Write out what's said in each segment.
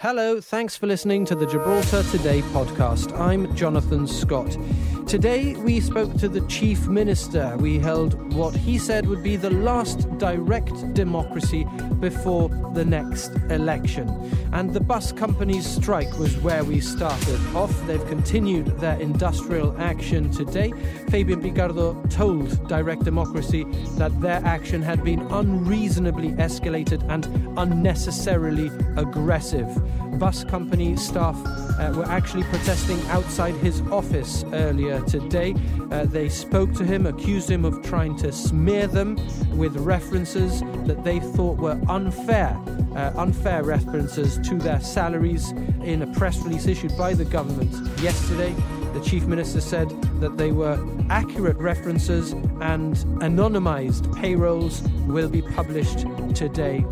Hello, thanks for listening to the Gibraltar Today podcast. I'm Jonathan Scott. Today we spoke to the Chief Minister. We held what he said would be the last direct democracy before the next election. And the bus company's strike was where we started off. They've continued their industrial action today. Fabian Picardo told Direct Democracy that their action had been unreasonably escalated and unnecessarily aggressive bus company staff uh, were actually protesting outside his office earlier today. Uh, they spoke to him, accused him of trying to smear them with references that they thought were unfair, uh, unfair references to their salaries in a press release issued by the government yesterday. The Chief Minister said that they were accurate references and anonymized payrolls will be published today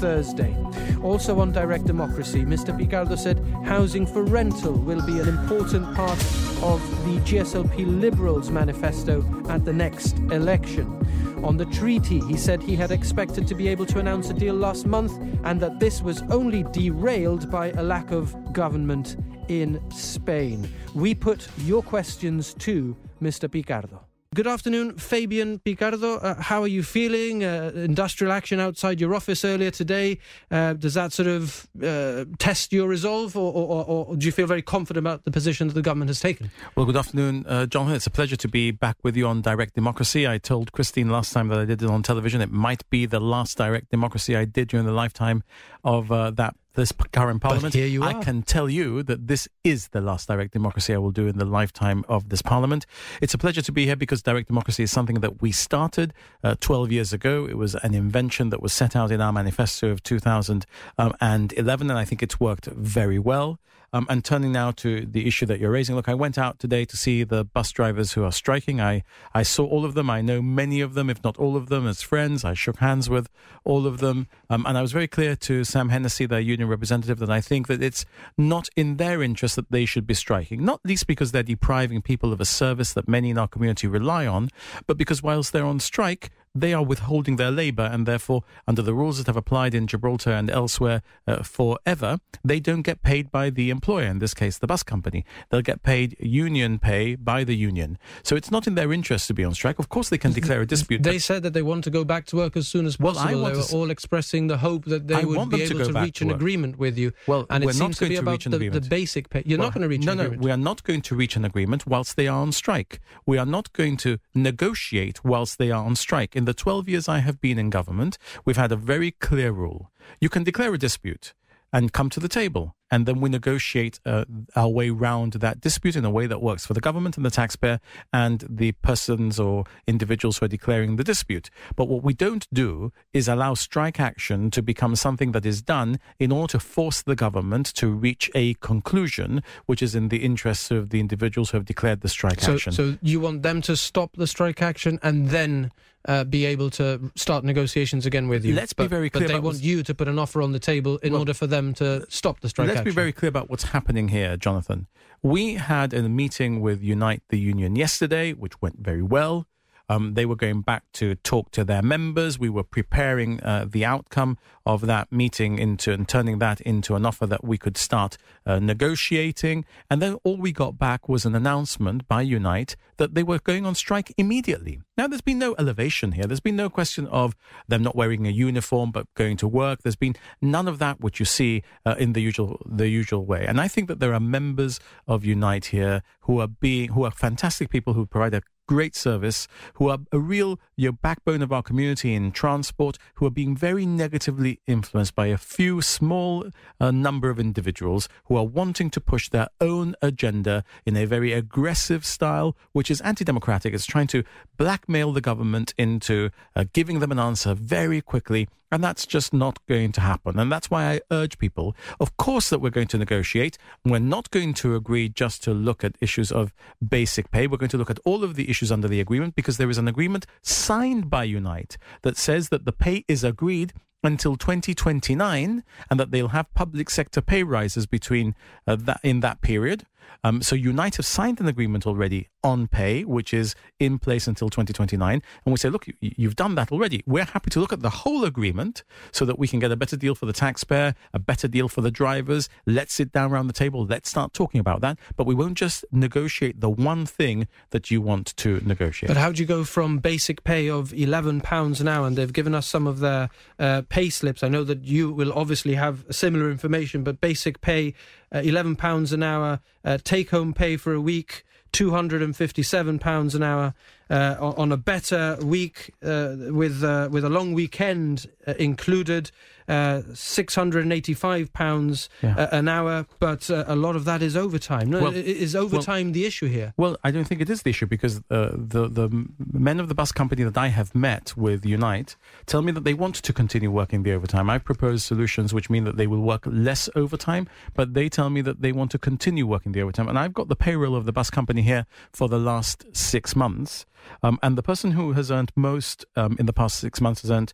Thursday. Also on Direct Democracy, Mr. Picardo said housing for rental will be an important part of the GSLP Liberals manifesto at the next election. On the treaty, he said he had expected to be able to announce a deal last month and that this was only derailed by a lack of government in Spain. We put your questions to Mr. Picardo. Good afternoon, Fabian Picardo. Uh, how are you feeling? Uh, industrial action outside your office earlier today. Uh, does that sort of uh, test your resolve, or, or, or, do you feel very confident about the position that the government has taken? Well, good afternoon, uh, John. It's a pleasure to be back with you on Direct Democracy. I told Christine last time that I did it on television. It might be the last Direct Democracy I did during the lifetime of uh, that this current parliament. But here you are. I can tell you that this is the last direct democracy I will do in the lifetime of this parliament. It's a pleasure to be here because direct democracy is something that we started uh, 12 years ago. It was an invention that was set out in our manifesto of 2011, um, and I think it's worked very well. Um, and turning now to the issue that you're raising, look, I went out today to see the bus drivers who are striking. I, I saw all of them. I know many of them, if not all of them, as friends. I shook hands with all of them. Um, and I was very clear to Sam Hennessy, their union representative, that I think that it's not in their interest that they should be striking, not least because they're depriving people of a service that many in our community rely on, but because whilst they're on strike, they are withholding their labour, and therefore, under the rules that have applied in Gibraltar and elsewhere uh, forever, they don't get paid by the employer, in this case, the bus company. They'll get paid union pay by the union. So it's not in their interest to be on strike. Of course, they can declare a dispute. They said that they want to go back to work as soon as possible. Well, they were all expressing the hope that they I would be able to, to reach an work. agreement with you. Well, and it seems to be about the, the, basic pay. You're well, not going to reach no, an no, agreement. we are not going to reach an agreement whilst they are on strike. We are not going to negotiate whilst they are on strike. In the 12 years I have been in government, we've had a very clear rule. You can declare a dispute and come to the table. And then we negotiate uh, our way round that dispute in a way that works for the government and the taxpayer and the persons or individuals who are declaring the dispute. But what we don't do is allow strike action to become something that is done in order to force the government to reach a conclusion which is in the interests of the individuals who have declared the strike so, action. So you want them to stop the strike action and then uh, be able to start negotiations again with you. Let's but, be very clear. But they want you to put an offer on the table in well, order for them to stop the strike let's action. be very clear about what's happening here, Jonathan. We had a meeting with Unite the Union yesterday, which went very well. Um, they were going back to talk to their members. We were preparing uh, the outcome of that meeting into and turning that into an offer that we could start uh, negotiating. And then all we got back was an announcement by Unite that they were going on strike immediately. Now, there's been no elevation here. There's been no question of them not wearing a uniform but going to work. There's been none of that which you see uh, in the usual the usual way. And I think that there are members of Unite here who are being who are fantastic people who provide a great service, who are a real you know, backbone of our community in transport, who are being very negatively influenced by a few small uh, number of individuals who are wanting to push their own agenda in a very aggressive style, which is anti-democratic. It's trying to blackmail the government into uh, giving them an answer very quickly and that's just not going to happen. And that's why I urge people, of course, that we're going to negotiate. We're not going to agree just to look at issues of basic pay. We're going to look at all of the issues under the agreement because there is an agreement signed by Unite that says that the pay is agreed until 2029 and that they'll have public sector pay rises between uh, that in that period Um, so Unite have signed an agreement already on pay, which is in place until 2029. And we say, look, you've done that already. We're happy to look at the whole agreement so that we can get a better deal for the taxpayer, a better deal for the drivers. Let's sit down around the table. Let's start talking about that. But we won't just negotiate the one thing that you want to negotiate. But how do you go from basic pay of £11 an hour? And they've given us some of their uh, pay slips. I know that you will obviously have similar information, but basic pay, uh, £11 an hour, uh, take home pay for a week. £257 an hour uh, on a better week uh, with uh, with a long weekend uh, included, uh, £685 yeah. Uh, an hour, but a lot of that is overtime. No, well, is overtime well, the issue here? Well, I don't think it is the issue because the, the men of the bus company that I have met with Unite tell me that they want to continue working the overtime. I propose solutions which mean that they will work less overtime, but they tell me that they want to continue working the overtime. And I've got the payroll of the bus company here for the last six months. Um, and the person who has earned most um, in the past six months has earned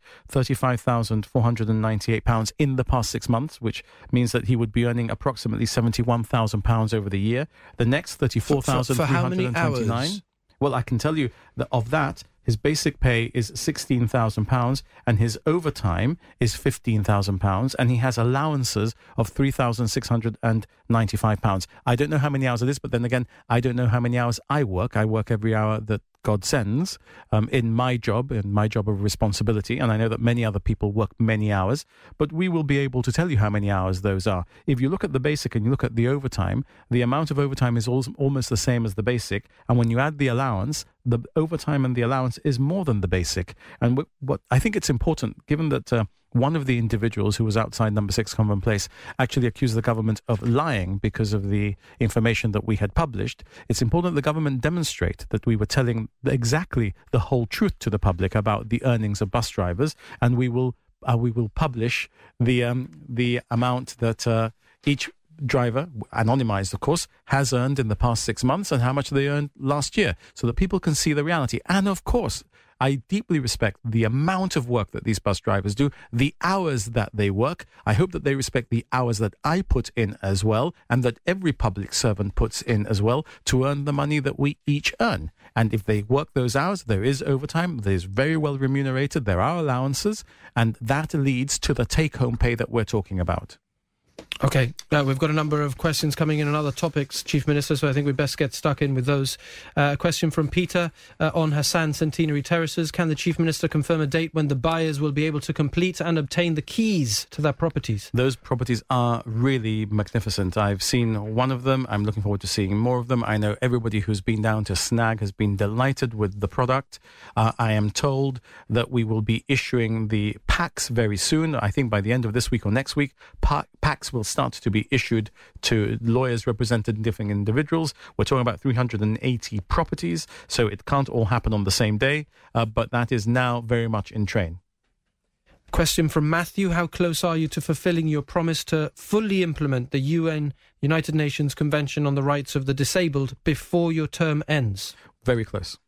£35,498 in the past six months, which means that he would be earning approximately £71,000 over the year. The next 34329 Well, I can tell you that of that, his basic pay is £16,000 and his overtime is £15,000 and he has allowances of £3,695. I don't know how many hours it is, but then again, I don't know how many hours I work. I work every hour that God sends um, in my job, in my job of responsibility. And I know that many other people work many hours, but we will be able to tell you how many hours those are. If you look at the basic and you look at the overtime, the amount of overtime is almost the same as the basic. And when you add the allowance, the overtime and the allowance is more than the basic. And what, what I think it's important, given that uh, one of the individuals who was outside number six Convent Place actually accused the government of lying because of the information that we had published. It's important the government demonstrate that we were telling exactly the whole truth to the public about the earnings of bus drivers, and we will uh, we will publish the um, the amount that uh, each driver, anonymized of course, has earned in the past six months and how much they earned last year, so that people can see the reality. And of course, I deeply respect the amount of work that these bus drivers do, the hours that they work. I hope that they respect the hours that I put in as well, and that every public servant puts in as well to earn the money that we each earn. And if they work those hours, there is overtime, there's very well remunerated, there are allowances, and that leads to the take home pay that we're talking about. Okay, uh, we've got a number of questions coming in on other topics, Chief Minister, so I think we best get stuck in with those. Uh, a question from Peter uh, on Hassan Centenary Terraces. Can the Chief Minister confirm a date when the buyers will be able to complete and obtain the keys to their properties? Those properties are really magnificent. I've seen one of them. I'm looking forward to seeing more of them. I know everybody who's been down to Snag has been delighted with the product. Uh, I am told that we will be issuing the packs very soon. I think by the end of this week or next week, pa- packs will start to be issued to lawyers representing different individuals. We're talking about 380 properties, so it can't all happen on the same day, uh, but that is now very much in train. Question from Matthew How close are you to fulfilling your promise to fully implement the UN United Nations Convention on the Rights of the Disabled before your term ends? Very close.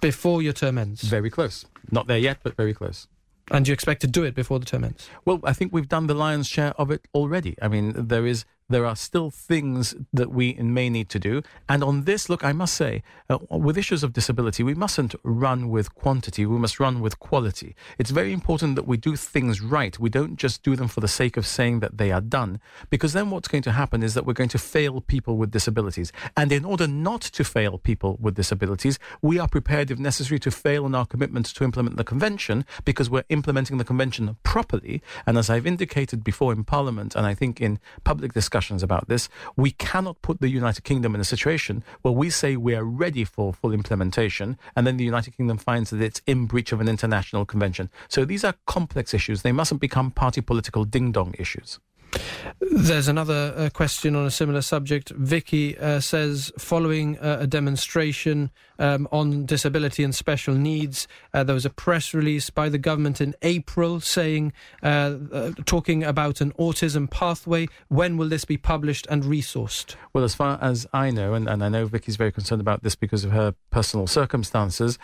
Before your term ends? Very close. Not there yet, but very close. And you expect to do it before the term ends? Well, I think we've done the lion's share of it already. I mean, there is there are still things that we may need to do. And on this, look, I must say, uh, with issues of disability, we mustn't run with quantity. We must run with quality. It's very important that we do things right. We don't just do them for the sake of saying that they are done, because then what's going to happen is that we're going to fail people with disabilities. And in order not to fail people with disabilities, we are prepared, if necessary, to fail in our commitment to implement the convention because we're implementing the convention properly. And as I've indicated before in Parliament, and I think in public discussion, discussions about this. We cannot put the United Kingdom in a situation where we say we are ready for full implementation, and then the United Kingdom finds that it's in breach of an international convention. So these are complex issues. They mustn't become party political ding dong issues. There's another uh, question on a similar subject. Vicky uh, says, following uh, a demonstration um, on disability and special needs, uh, there was a press release by the government in April saying, uh, uh, talking about an autism pathway. When will this be published and resourced? Well, as far as I know, and, and I know Vicky's very concerned about this because of her personal circumstances,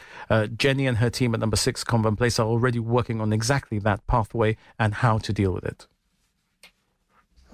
Jenny and her team at Number Six Convent Place are already working on exactly that pathway and how to deal with it.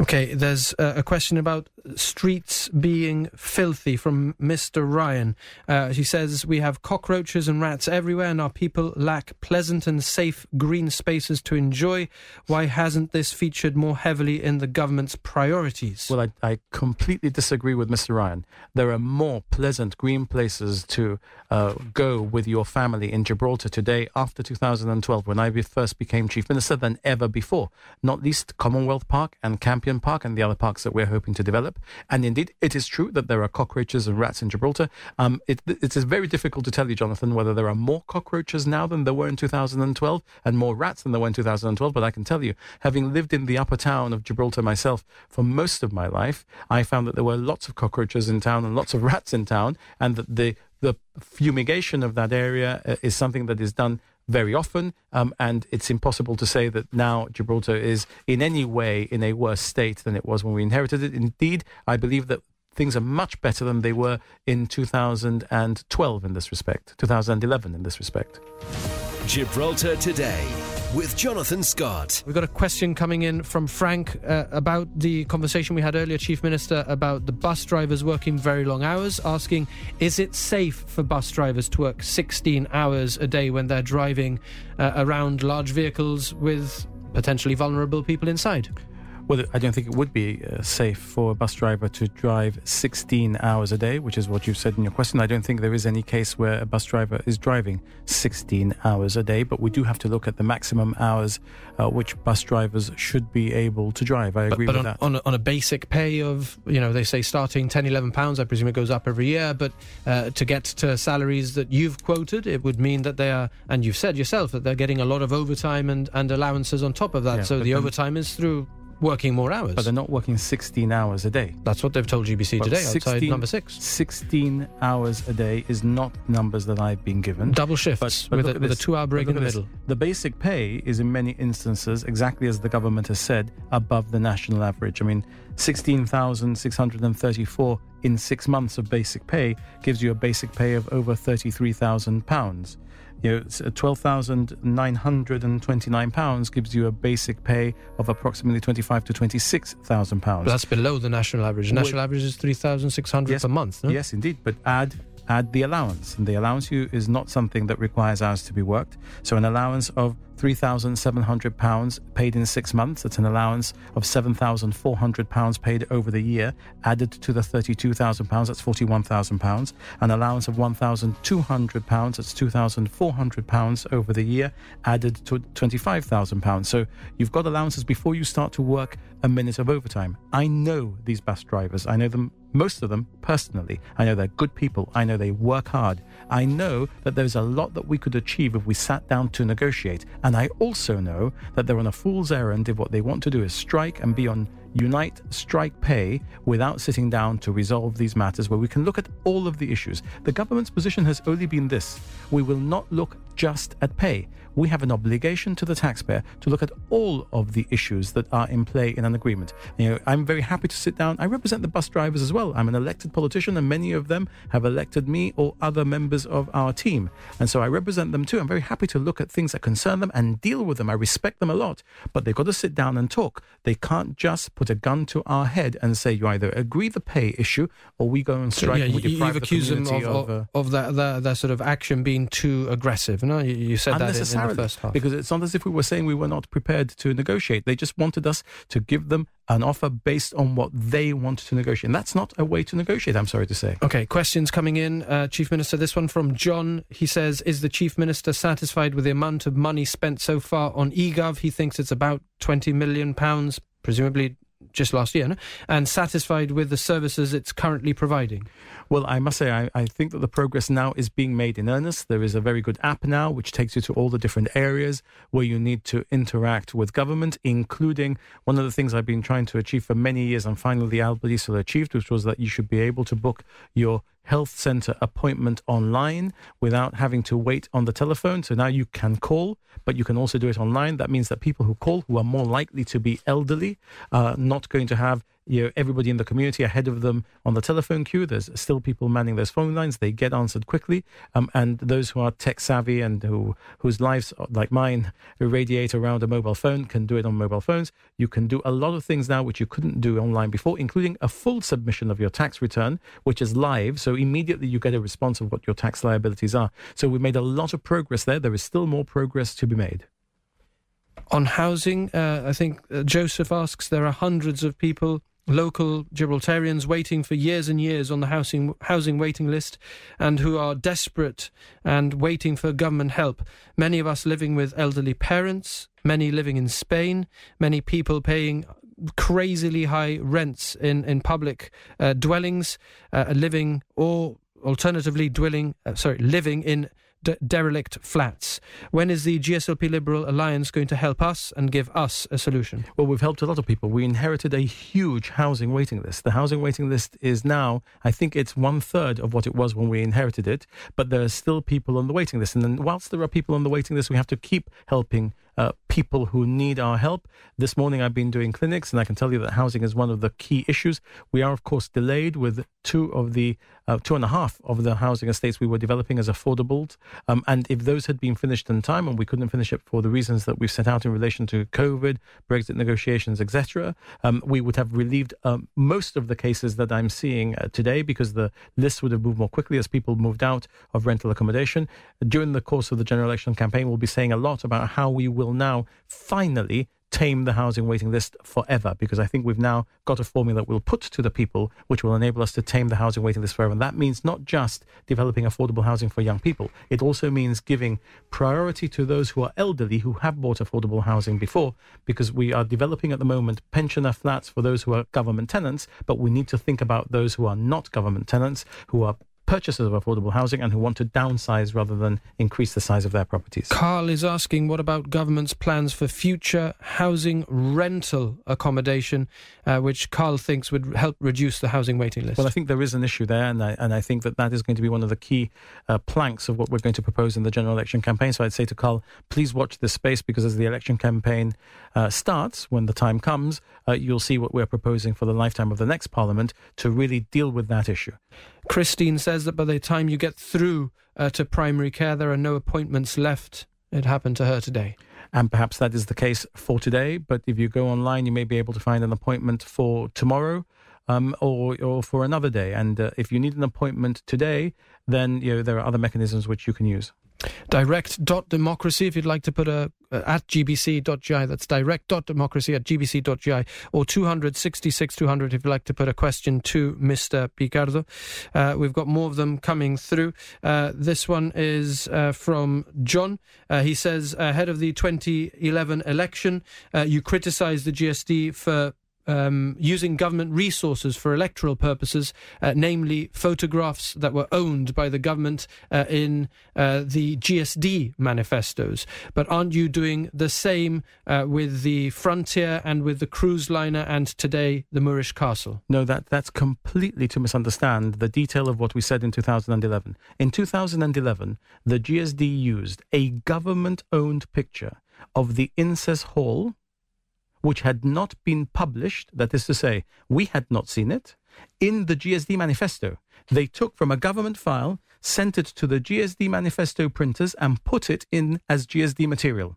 Okay, there's uh, a question about streets being filthy from Mr. Ryan. Uh, he says we have cockroaches and rats everywhere, and our people lack pleasant and safe green spaces to enjoy. Why hasn't this featured more heavily in the government's priorities? Well, I, I completely disagree with Mr. Ryan. There are more pleasant green places to uh, go with your family in Gibraltar today after 2012, when I first became chief minister, than ever before. Not least Commonwealth Park and Campion Park and the other parks that we're hoping to develop. And indeed, it is true that there are cockroaches and rats in Gibraltar. Um, it, it is very difficult to tell you, Jonathan, whether there are more cockroaches now than there were in 2012 and more rats than there were in 2012. But I can tell you, having lived in the upper town of Gibraltar myself for most of my life, I found that there were lots of cockroaches in town and lots of rats in town, and that the the fumigation of that area uh, is something that is done very often, um, and it's impossible to say that now Gibraltar is in any way in a worse state than it was when we inherited it. Indeed, I believe that things are much better than they were in 2012 in this respect, 2011 in this respect. Gibraltar Today with Jonathan Scott. We've got a question coming in from Frank uh, about the conversation we had earlier, Chief Minister, about the bus drivers working very long hours, asking, is it safe for bus drivers to work 16 hours a day when they're driving uh, around large vehicles with potentially vulnerable people inside? Well, I don't think it would be uh, safe for a bus driver to drive 16 hours a day, which is what you said in your question. I don't think there is any case where a bus driver is driving 16 hours a day, but we do have to look at the maximum hours uh, which bus drivers should be able to drive. I agree but, but with on, that. On a, on a basic pay of, you know, they say starting 10, 11 pounds, I presume it goes up every year, but uh, to get to salaries that you've quoted, it would mean that they are, and you've said yourself, that they're getting a lot of overtime and, and allowances on top of that. Yeah, so the overtime is through working more hours. But they're not working 16 hours a day. That's what they've told GBC Well, today outside 16 number six. 16 hours a day is not numbers that I've been given. Double shifts But- but with, a, with a two hour break in the look at this. middle. The basic pay is in many instances, exactly as the government has said, above the national average. I mean, 16,634 in six months of basic pay gives you a basic pay of over 33,000 pounds. You know, s- 12,929 pounds gives you a basic pay of approximately 25 to 26,000 pounds. That's below the national average. The national average is 3,600 Yes. per month. No? Yes, indeed. But add add the allowance, and the allowance you is not something that requires hours to be worked. So an allowance of three thousand seven hundred pounds paid in six months. It's an allowance of seven thousand four hundred pounds paid over the year, added to the thirty-two thousand pounds. That's forty-one thousand pounds. An allowance of one thousand two hundred pounds. That's two thousand four hundred pounds over the year, added to twenty-five thousand pounds. So you've got allowances before you start to work a minute of overtime. I know these bus drivers. I know them most of them personally. I know they're good people. I know they work hard. I know that there's a lot that we could achieve if we sat down to negotiate. And I also know that they're on a fool's errand if what they want to do is strike and be on unite strike pay without sitting down to resolve these matters where we can look at all of the issues. The government's position has only been this we will not look just at pay. We have an obligation to the taxpayer to look at all of the issues that are in play in an agreement. You know, I'm very happy to sit down. I represent the bus drivers as well. I'm an elected politician, and many of them have elected me or other members of our team. And so I represent them too. I'm very happy to look at things that concern them and deal with them. I respect them a lot, but they've got to sit down and talk. They can't just put a gun to our head and say, you either agree the pay issue or we go and So, strike yeah, you, you've the accused them of, of, of, uh, of that, that, that sort of action being too aggressive. No, you, you said that in, in the first half. because it's not as if we were saying we were not prepared to negotiate. They just wanted us to give them an offer based on what they wanted to negotiate. And that's not a way to negotiate, I'm sorry to say. Okay, questions coming in. Uh, Chief Minister, this one from John. He says, Is the Chief Minister satisfied with the amount of money spent so far on eGov? He thinks it's about £20 million, presumably just last year, no? and satisfied with the services it's currently providing. Well, I must say, I, I think that the progress now is being made in earnest. There is a very good app now which takes you to all the different areas where you need to interact with government, including one of the things I've been trying to achieve for many years and finally the Albertisel achieved, which was that you should be able to book your health center appointment online without having to wait on the telephone. So now you can call, but you can also do it online. That means that people who call, who are more likely to be elderly, are not going to have you know, everybody in the community ahead of them on the telephone queue. There's still people manning those phone lines. They get answered quickly. Um, and those who are tech savvy and who whose lives, like mine, radiate around a mobile phone can do it on mobile phones. You can do a lot of things now which you couldn't do online before, including a full submission of your tax return, which is live. So immediately you get a response of what your tax liabilities are. So we've made a lot of progress there. There is still more progress to be made. On housing, uh, I think uh, Joseph asks there are hundreds of people, local Gibraltarians, waiting for years and years on the housing housing waiting list, and who are desperate and waiting for government help. Many of us living with elderly parents, many living in Spain, many people paying crazily high rents in in public uh, dwellings, uh, living or alternatively dwelling, uh, sorry, living in de- derelict flats. When is the GSLP Liberal Alliance going to help us and give us a solution? Well, we've helped a lot of people. We inherited a huge housing waiting list. The housing waiting list is now, I think it's one third of what it was when we inherited it, but there are still people on the waiting list. And then whilst there are people on the waiting list, we have to keep helping uh, people who need our help. This morning I've been doing clinics, and I can tell you that housing is one of the key issues. We are, of course, delayed with two of the uh, two and a half of the housing estates we were developing as affordables. Um, and if those had been finished in time, and we couldn't finish it for the reasons that we've set out in relation to COVID, Brexit negotiations, etc., um, we would have relieved um, most of the cases that I'm seeing uh, today because the list would have moved more quickly as people moved out of rental accommodation. During the course of the general election campaign, we'll be saying a lot about how we will now finally tame the housing waiting list forever because I think we've now got a formula that we'll put to the people which will enable us to tame the housing waiting list forever. And that means not just developing affordable housing for young people, it also means giving priority to those who are elderly who have bought affordable housing before because we are developing at the moment pensioner flats for those who are government tenants, but we need to think about those who are not government tenants, who are purchasers of affordable housing and who want to downsize rather than increase the size of their properties. Carl is asking what about government's plans for future housing rental accommodation, uh, which Carl thinks would help reduce the housing waiting list? Well, I think there is an issue there, and I, and I think that that is going to be one of the key uh, planks of what we're going to propose in the general election campaign. So I'd say to Carl, please watch this space because as the election campaign uh, starts, when the time comes, uh, you'll see what we're proposing for the lifetime of the next parliament to really deal with that issue. Christine says that by the time you get through uh, to primary care, there are no appointments left. It happened to her today. And perhaps that is the case for today. But if you go online, you may be able to find an appointment for tomorrow. Um, or, or for another day. And uh, if you need an appointment today, then you know, there are other mechanisms which you can use. Direct.democracy, if you'd like to put a uh, at gbc.gi, that's direct.democracy at gbc.gi, or 266 200 if you'd like to put a question to Mr. Picardo. Uh, we've got more of them coming through. Uh, this one is uh, from John. Uh, he says, ahead of the 2011 election, uh, you criticised the GSD for um, using government resources for electoral purposes, uh, namely photographs that were owned by the government uh, in uh, the GSD manifestos. But aren't you doing the same uh, with the Frontier and with the cruise liner and today the Moorish Castle? No, that, that's completely to misunderstand the detail of what we said in 2011. In 2011, the GSD used a government owned picture of the Ince's Hall which had not been published, that is to say, we had not seen it, in the GSD manifesto. They took from a government file, sent it to the GSD manifesto printers, and put it in as GSD material.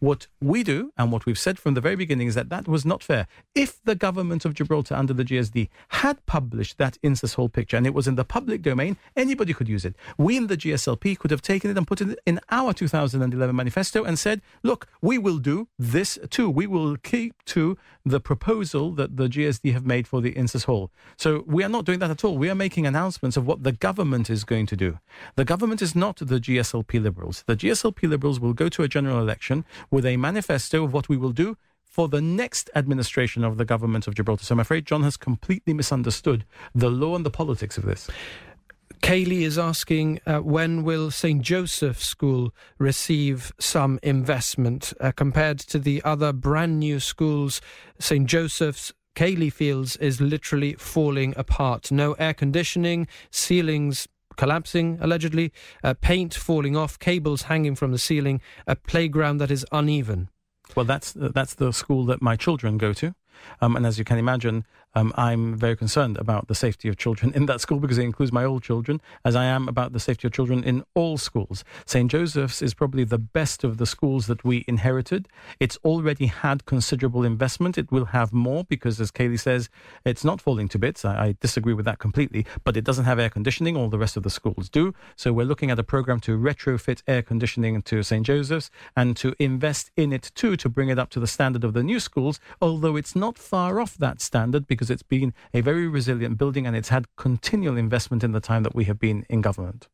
What we do, and what we've said from the very beginning, is that that was not fair. If the government of Gibraltar under the GSD had published that Ince's Hall picture and it was in the public domain, anybody could use it. We in the GSLP could have taken it and put it in our 2011 manifesto and said, look, we will do this too. We will keep to the proposal that the GSD have made for the Ince's Hall. So we are not doing that at all. We are making announcements of what the government is going to do. The government is not the GSLP Liberals. The GSLP Liberals will go to a general election with a manifesto of what we will do for the next administration of the government of Gibraltar. So I'm afraid John has completely misunderstood the law and the politics of this. Kaylee is asking uh, when will St. Joseph's School receive some investment uh, compared to the other brand new schools? St. Joseph's Kaylee feels is literally falling apart. No air conditioning, ceilings collapsing, allegedly, uh, paint falling off, cables hanging from the ceiling, a playground that is uneven. Well, that's that's the school that my children go to. Um, and as you can imagine, um, I'm very concerned about the safety of children in that school because it includes my old children, as I am about the safety of children in all schools. St. Joseph's is probably the best of the schools that we inherited. It's already had considerable investment. It will have more because, as Kaylee says, it's not falling to bits. I, I disagree with that completely, but it doesn't have air conditioning. All the rest of the schools do. So we're looking at a program to retrofit air conditioning to St. Joseph's and to invest in it too to bring it up to the standard of the new schools, although it's not far off that standard because it's been a very resilient building and it's had continual investment in the time that we have been in government.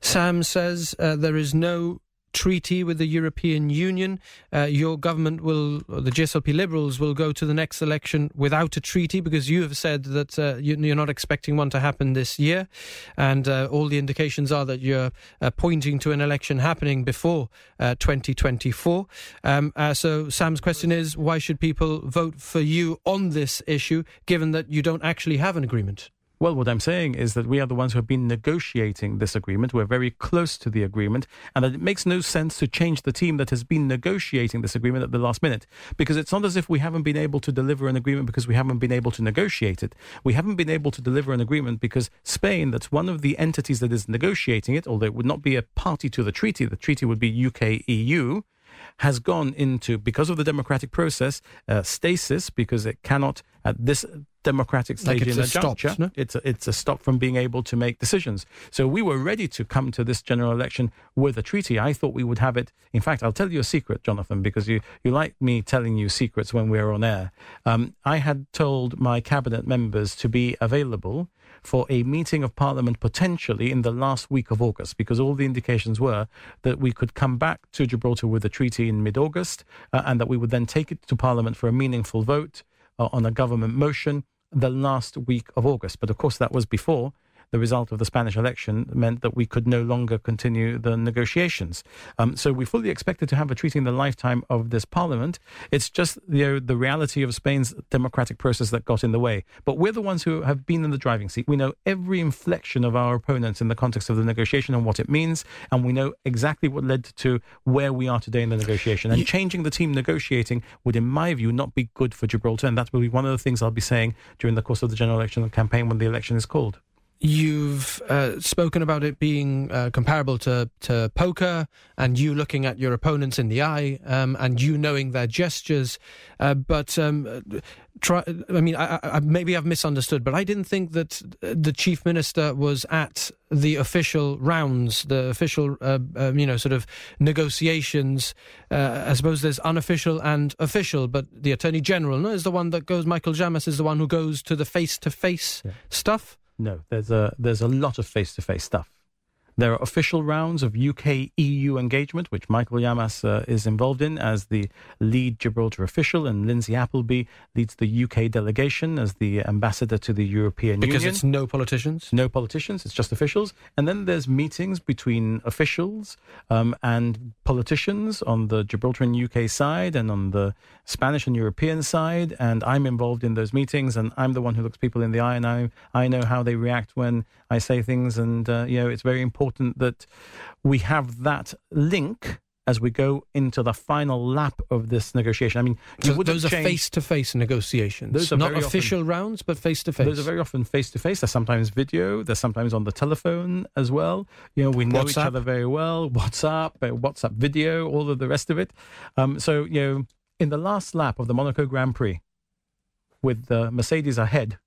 Sam says uh, there is no treaty with the European Union. Uh, your government will, the GSLP Liberals, will go to the next election without a treaty because you have said that uh, you, are not expecting one to happen this year. And uh, all the indications are that you're uh, pointing to an election happening before uh, 2024. Um, uh, so, Sam's question is why should people vote for you on this issue given that you don't actually have an agreement? Well, what I'm saying is that we are the ones who have been negotiating this agreement. We're very close to the agreement, and that it makes no sense to change the team that has been negotiating this agreement at the last minute. Because it's not as if we haven't been able to deliver an agreement because we haven't been able to negotiate it. We haven't been able to deliver an agreement because Spain, that's one of the entities that is negotiating it, although it would not be a party to the treaty, the treaty would be UK EU has gone into, because of the democratic process, uh, stasis, because it cannot, at this democratic stage like in a, a stop, juncture, no? it's, a, it's a stop from being able to make decisions. So we were ready to come to this general election with a treaty. I thought we would have it. In fact, I'll tell you a secret, Jonathan, because you, you like me telling you secrets when we're on air. Um, I had told my cabinet members to be available for a meeting of Parliament potentially in the last week of August, because all the indications were that we could come back to Gibraltar with a treaty in mid August uh, and that we would then take it to Parliament for a meaningful vote uh, on a government motion the last week of August. But of course, that was before the result of the Spanish election meant that we could no longer continue the negotiations. Um, so we fully expected to have a treaty in the lifetime of this parliament. It's just you know, the reality of Spain's democratic process that got in the way. But we're the ones who have been in the driving seat. We know every inflection of our opponents in the context of the negotiation and what it means, and we know exactly what led to where we are today in the negotiation. And changing the team negotiating would, in my view, not be good for Gibraltar, and that will be one of the things I'll be saying during the course of the general election campaign when the election is called. You've uh, spoken about it being uh, comparable to, to poker, and you looking at your opponents in the eye, um, and you knowing their gestures. Uh, but um, try, I mean, I, I, maybe I've misunderstood, but I didn't think that the chief minister was at the official rounds, the official, uh, um, you know, sort of negotiations. Uh, I suppose there's unofficial and official, but the attorney general no, is the one that goes. Michael Llamas is the one who goes to the face-to-face stuff. No, there's a there's a lot of face to face stuff. There are official rounds of UK EU engagement, which Michael Llamas uh, is involved in as the lead Gibraltar official, and Lindsay Appleby leads the UK delegation as the ambassador to the European because Union. Because it's no politicians? No politicians, it's just officials. And then there's meetings between officials um, and politicians on the Gibraltar and UK side and on the Spanish and European side. And I'm involved in those meetings, and I'm the one who looks people in the eye, and I, I know how they react when I say things. And, uh, you know, it's very important important that we have that link as we go into the final lap of this negotiation. I mean, so those are face-to-face negotiations. Those are not official often, rounds, but face-to-face. Those are very often face-to-face. They're sometimes video. They're sometimes on the telephone as well. You know, we know WhatsApp. each other very well. WhatsApp, uh, WhatsApp video, all of the rest of it. Um, so you know, in the last lap of the Monaco Grand Prix, with the Mercedes ahead,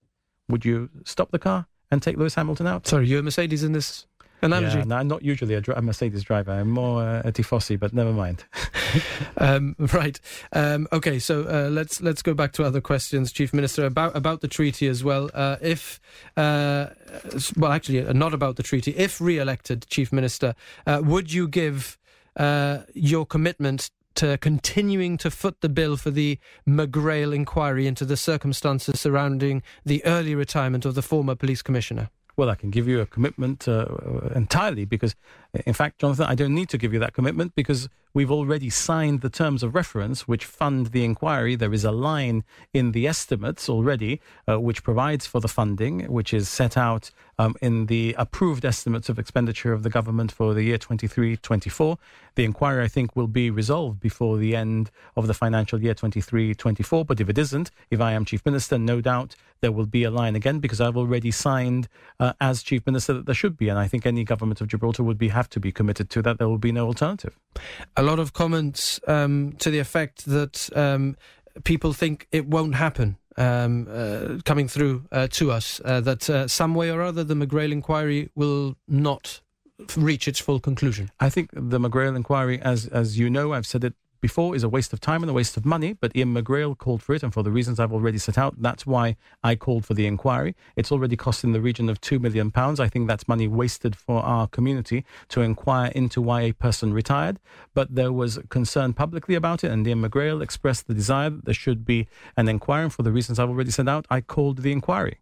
would you stop the car and take Lewis Hamilton out? Sorry, you're Mercedes in this analogy. Yeah, no, I'm not usually a, a, Mercedes driver. I'm more uh, a Tifosi, but never mind. um, right. Um, okay. So uh, let's let's go back to other questions, Chief Minister, about about the treaty as well. Uh, if uh, well, actually, uh, not about the treaty. If re-elected Chief Minister, uh, would you give your commitment to continuing to foot the bill for the McGrail inquiry into the circumstances surrounding the early retirement of the former police commissioner? Well, I can give you a commitment uh, entirely because, in fact, Jonathan, I don't need to give you that commitment because We've already signed the terms of reference which fund the inquiry. There is a line in the estimates already uh, which provides for the funding, which is set out um, in the approved estimates of expenditure of the government for the year 23 24. The inquiry, I think, will be resolved before the end of the financial year 23 24. But if it isn't, if I am Chief Minister, no doubt there will be a line again because I've already signed uh, as Chief Minister that there should be. And I think any government of Gibraltar would be have to be committed to that. There will be no alternative. A lot of comments um, to the effect that um, people think it won't happen um, uh, coming through uh, to us uh, that uh, some way or other the McGrail inquiry will not reach its full conclusion. I think the McGrail inquiry, as as you know, I've said it before is a waste of time and a waste of money, but Ian McGrail called for it, and for the reasons I've already set out, that's why I called for the inquiry. It's already costing the region of £2 million. I think that's money wasted for our community to inquire into why a person retired, but there was concern publicly about it, and Ian McGrail expressed the desire that there should be an inquiry, and for the reasons I've already set out, I called the inquiry.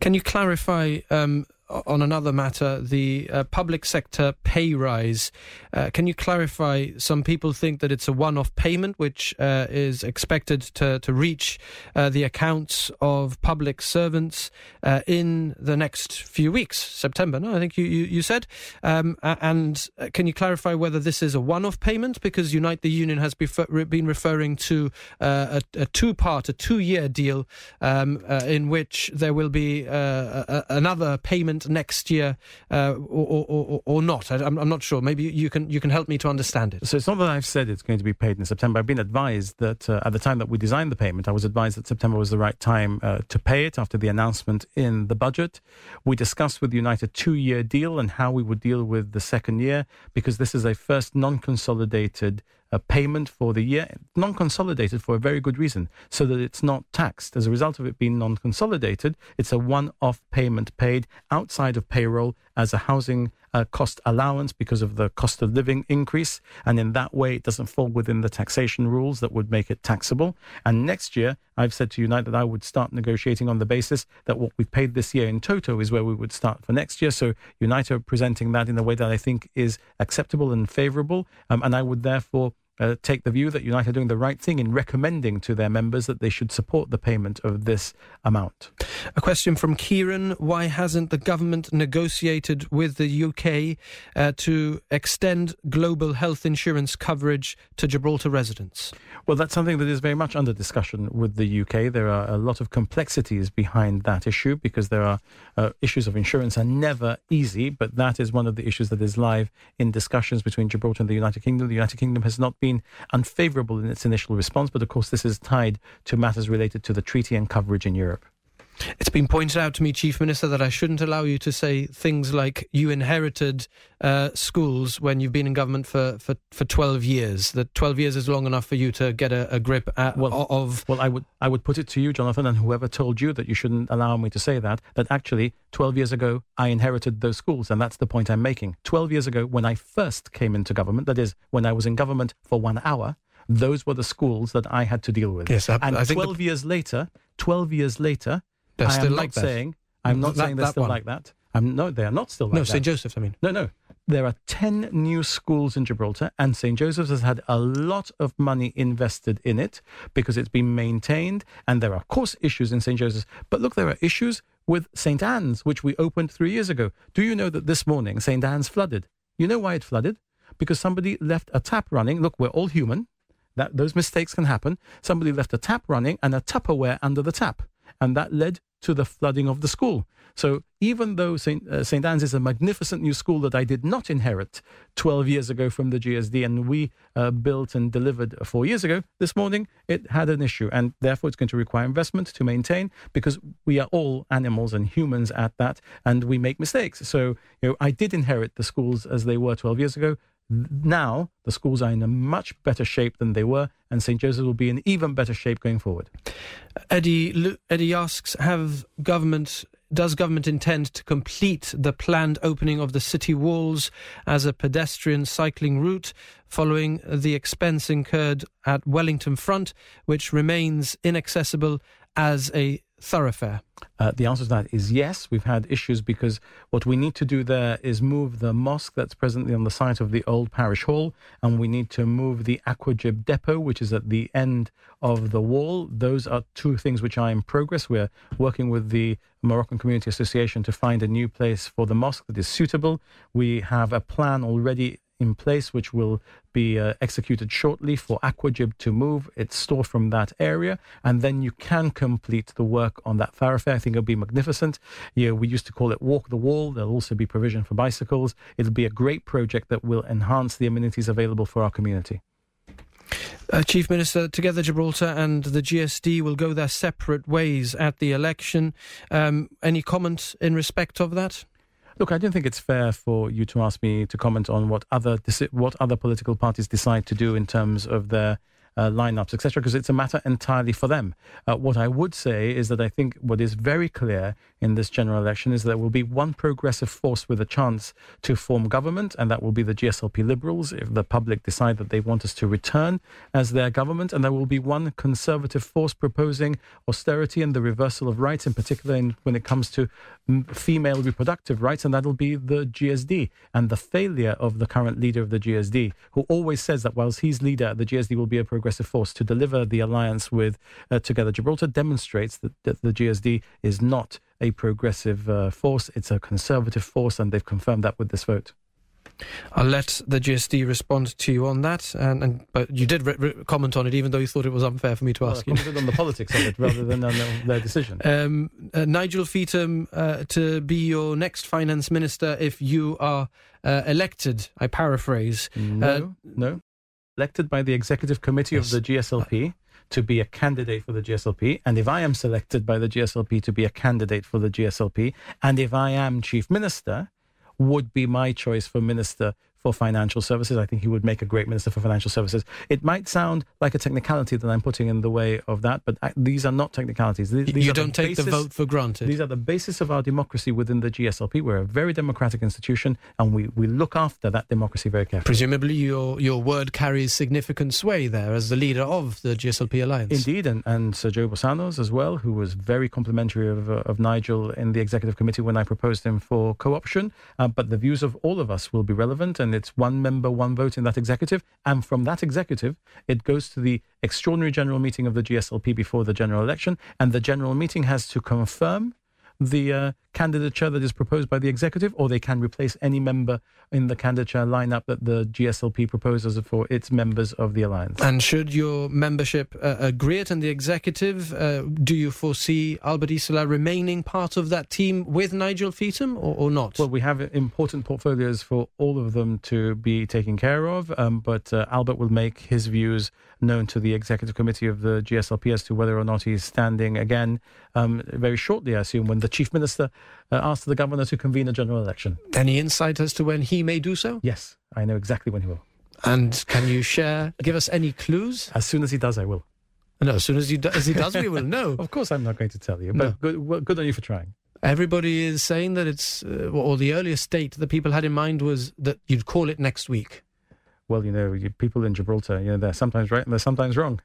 Can you clarify um, on another matter, the uh, public sector pay rise. Uh, can you clarify? Some people think that it's a one off payment which uh, is expected to, to reach uh, the accounts of public servants uh, in the next few weeks, September. No, I think you, you, you said. Um, and uh, can you clarify whether this is a one off payment? Because Unite the Union has been referring to a, a two part, a two year deal um, in which there will be another payment next year uh, or, or, or, not? I, am not sure. Maybe you can you can help me to understand it. So it's not that I've said it's going to be paid in September. I've been advised that uh, at the time that we designed the payment, I was advised that September was the right time uh, to pay it after the announcement in the budget. We discussed with United two-year deal and how we would deal with the second year because this is a first non-consolidated a payment for the year, non consolidated for a very good reason, so that it's not taxed. As a result of it being non consolidated, it's a one off payment paid outside of payroll as a housing uh, cost allowance because of the cost of living increase. And in that way, it doesn't fall within the taxation rules that would make it taxable. And next year, I've said to Unite that I would start negotiating on the basis that what we've paid this year in toto is where we would start for next year. So Unite are presenting that in a way that I think is acceptable and favorable. Um, and I would therefore uh, take the view that Unite are doing the right thing in recommending to their members that they should support the payment of this amount. A question from Kieran Why hasn't the government negotiated with the UK uh, to extend global health insurance coverage to Gibraltar residents? Well, that's something that is very much under discussion with the UK. There are a lot of complexities behind that issue because there are uh, issues of insurance are never easy, but that is one of the issues that is live in discussions between Gibraltar and the United Kingdom. The United Kingdom has not been unfavorable in its initial response, but of course, this is tied to matters related to the treaty and coverage in Europe. It's been pointed out to me, Chief Minister, that I shouldn't allow you to say things like you inherited uh, schools when you've been in government for, for, for 12 years. That 12 years is long enough for you to get a, a grip at, well, of. Well, I would, I would put it to you, Jonathan, and whoever told you that you shouldn't allow me to say that, that actually 12 years ago I inherited those schools. And that's the point I'm making. 12 years ago, when I first came into government, that is, when I was in government for one hour, those were the schools that I had to deal with. Yes, I, and I 12 the... years later, 12 years later, they're I still like that. saying I'm not that, saying they're still one. like that. I'm no, they are not still like no, that. St Joseph's. I mean, no, no. There are 10 new schools in Gibraltar, and St. Joseph's has had a lot of money invested in it because it's been maintained. And there are, of course, issues in St. Joseph's. But look, there are issues with St. Anne's, which we opened three years ago. Do you know that this morning St. Anne's flooded? You know why it flooded? Because somebody left a tap running. Look, we're all human. That those mistakes can happen. Somebody left a tap running and a Tupperware under the tap, and that led to the flooding of the school. So even though St. Uh, St. Anne's is a magnificent new school that I did not inherit 12 years ago from the GSD and we uh, built and delivered four years ago, this morning it had an issue and therefore it's going to require investment to maintain because we are all animals and humans at that and we make mistakes. So you know, I did inherit the schools as they were 12 years ago. Now the schools are in a much better shape than they were, and St. Joseph will be in even better shape going forward. Eddie Eddie asks: Have government does government intend to complete the planned opening of the city walls as a pedestrian cycling route following the expense incurred at Wellington Front, which remains inaccessible as a thoroughfare? Uh, the answer to that is yes. We've had issues because what we need to do there is move the mosque that's presently on the site of the old parish hall, and we need to move the AquaGib depot, which is at the end of the wall. Those are two things which are in progress. We're working with the Moroccan Community Association to find a new place for the mosque that is suitable. We have a plan already in place, which will be uh, executed shortly for AquaGib to move its store from that area, and then you can complete the work on that thoroughfare. I think it'll be magnificent. Yeah, we used to call it Walk the Wall. There'll also be provision for bicycles. It'll be a great project that will enhance the amenities available for our community. Uh, Chief Minister, together Gibraltar and the GSD will go their separate ways at the election. Um, any comment in respect of that? Look, I don't think it's fair for you to ask me to comment on what other what other political parties decide to do in terms of their uh, lineups, etc., because it's a matter entirely for them. Uh, what I would say is that I think what is very clear in this general election is there will be one progressive force with a chance to form government, and that will be the GSLP Liberals if the public decide that they want us to return as their government. And there will be one conservative force proposing austerity and the reversal of rights, in particular in, when it comes to female reproductive rights, and that'll be the GSD. And the failure of the current leader of the GSD, who always says that whilst he's leader, the GSD will be a progressive force to deliver the alliance with uh, Together Gibraltar, demonstrates that, that the GSD is not a progressive uh, force, it's a conservative force, and they've confirmed that with this vote. I'll let the GSD respond to you on that, and, and but you did re- re- comment on it, even though you thought it was unfair for me to well, ask I you. on the politics of it rather than on their decision. Um, uh, Nigel Feetham uh, to be your next finance minister if you are uh, elected. I paraphrase. No, Uh, no. Elected by the executive committee Yes. of the GSLP uh, to be a candidate for the GSLP, and if I am selected by the GSLP to be a candidate for the GSLP, and if I am chief minister, would be my choice for minister for financial services. I think he would make a great minister for financial services. It might sound like a technicality that I'm putting in the way of that, but I, these are not technicalities. These, these you don't take the vote for granted. These are the basis of our democracy within the GSLP. We're a very democratic institution, and we, we look after that democracy very carefully. Presumably, your your word carries significant sway there as the leader of the GSLP alliance. Indeed, and, and Sir Joe Bossanos as well, who was very complimentary of, uh, of Nigel in the executive committee when I proposed him for co-option. Uh, but the views of all of us will be relevant, and it's one member, one vote in that executive. And from that executive, it goes to the extraordinary general meeting of the GSLP before the general election, and the general meeting has to confirm the uh, candidature that is proposed by the executive, or they can replace any member in the candidature lineup that the GSLP proposes for its members of the alliance. And should your membership uh, agree it and the executive, uh, do you foresee Albert Isola remaining part of that team with Nigel Feetham or, or not? Well, we have important portfolios for all of them to be taken care of, um, but uh, Albert will make his views known to the executive committee of the GSLP as to whether or not he's standing again um, very shortly, I assume, when the chief minister uh, asks the governor to convene a general election. Any insight as to when he may do so? Yes, I know exactly when he will. And can you share, give us any clues? As soon as he does, I will. No, as soon as he, do, as he does, we will know. Of course, I'm not going to tell you, No. but good, well, good on you for trying. Everybody is saying that it's, uh, or the earliest date that people had in mind was that you'd call it next week. Well, you know, you, people in Gibraltar, you know, they're sometimes right and they're sometimes wrong.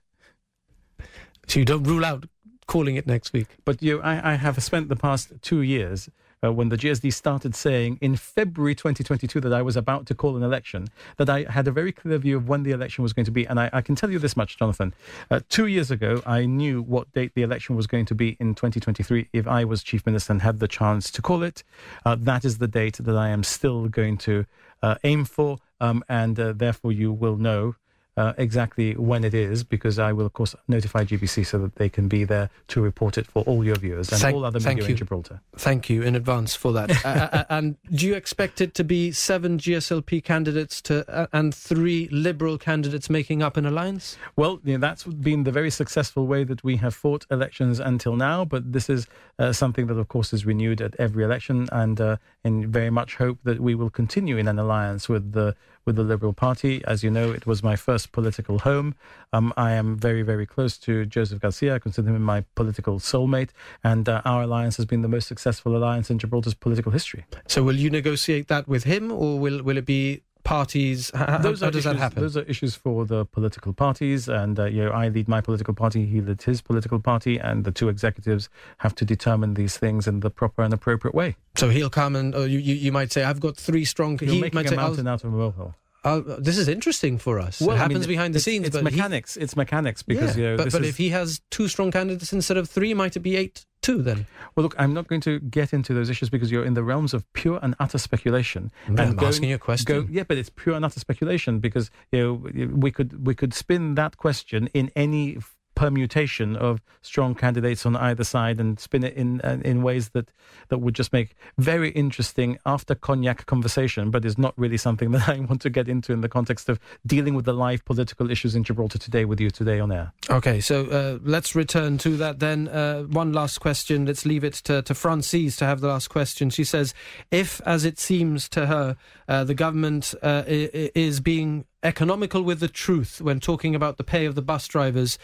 So you don't rule out calling it next week. But you, I, I have spent the past two years uh, when the GSD started saying in February 2022 that I was about to call an election, that I had a very clear view of when the election was going to be. And I, I can tell you this much, Jonathan. Uh, two years ago, I knew what date the election was going to be in 2023 if I was chief minister and had the chance to call it. Uh, that is the date that I am still going to uh, aim for. Um, and uh, therefore, you will know uh, exactly when it is, because I will, of course, notify GBC so that they can be there to report it for all your viewers and Thank- all other media in Gibraltar. Thank you in advance for that. uh, and do you expect it to be seven GSLP candidates to uh, and three Liberal candidates making up an alliance? Well, you know, that's been the very successful way that we have fought elections until now, but this is uh, something that, of course, is renewed at every election, and uh, and very much hope that we will continue in an alliance with the with the Liberal Party. As you know, it was my first political home. Um, I am very, very close to Joseph Garcia. I consider him my political soulmate, and uh, our alliance has been the most successful alliance in Gibraltar's political history. So will you negotiate that with him, or will will it be parties? How, those how does issues, that happen? Those are issues for the political parties, and uh, you know, I lead my political party, he leads his political party, and the two executives have to determine these things in the proper and appropriate way. So he'll come and uh, you, you, you might say, "I've got three strong." You're he making might a say, mountain I'll, out of a molehill. I'll, this is interesting for us. Well, it I happens mean, behind the scenes, It's but he- mechanics. it's mechanics because yeah, you know, but, this but is- if he has two strong candidates instead of three, might it be eight two then? Well, look, I'm not going to get into those issues because you're in the realms of pure and utter speculation. I'm and going- asking you a question. Go, yeah, but it's pure and utter speculation because you know we could we could spin that question in any permutation of strong candidates on either side and spin it in uh, in ways that that would just make very interesting after cognac conversation, but is not really something that I want to get into in the context of dealing with the live political issues in Gibraltar today with you today on air. Okay, so uh, let's return to that then. Uh, one last question. Let's leave it to, to Frances to have the last question. She says, if, as it seems to her, uh, the government uh, is being economical with the truth when talking about the pay of the bus drivers,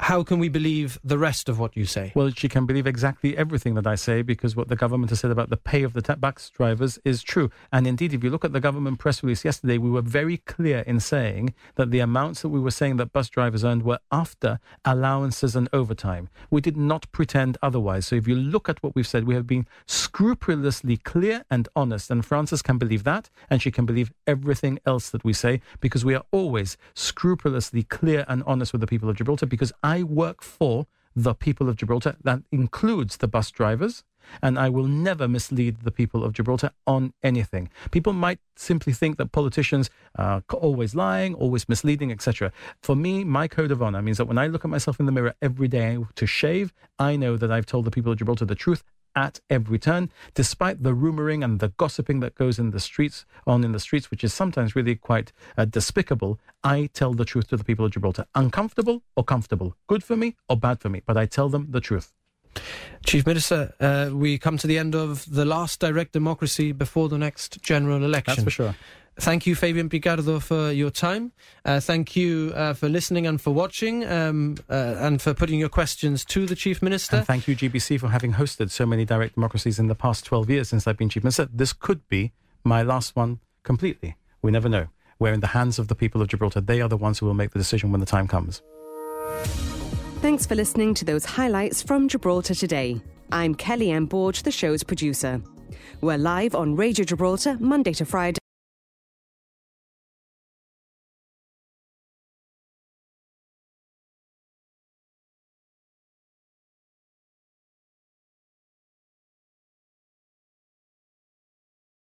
how can we believe the rest of what you say? Well, she can believe exactly everything that I say because what the government has said about the pay of the bus drivers is true. And indeed, if you look at the government press release yesterday, we were very clear in saying that the amounts that we were saying that bus drivers earned were after allowances and overtime. We did not pretend otherwise. So if you look at what we've said, we have been scrupulously clear and honest. And Frances can believe that, and she can believe everything else that we say because we are always scrupulously clear and honest with the people of Gibraltar because I work for the people of Gibraltar. That includes the bus drivers. And I will never mislead the people of Gibraltar on anything. People might simply think that politicians are always lying, always misleading, etc. For me, my code of honor means that when I look at myself in the mirror every day to shave, I know that I've told the people of Gibraltar the truth at every turn, despite the rumoring and the gossiping that goes in the streets, on in the streets, which is sometimes really quite uh, despicable. I tell the truth to the people of Gibraltar, uncomfortable or comfortable, good for me or bad for me, but I tell them the truth. Chief Minister, uh, we come to the end of the last direct democracy before the next general election. That's for sure. Thank you, Fabian Picardo, for your time. Uh, thank you uh, for listening and for watching, um, uh, and for putting your questions to the Chief Minister. And thank you, GBC, for having hosted so many direct democracies in the past 12 years since I've been Chief Minister. This could be my last one completely. We never know. We're in the hands of the people of Gibraltar. They are the ones who will make the decision when the time comes. Thanks for listening to those highlights from Gibraltar today. I'm Kelly M. Borge, the show's producer. We're live on Radio Gibraltar Monday to Friday.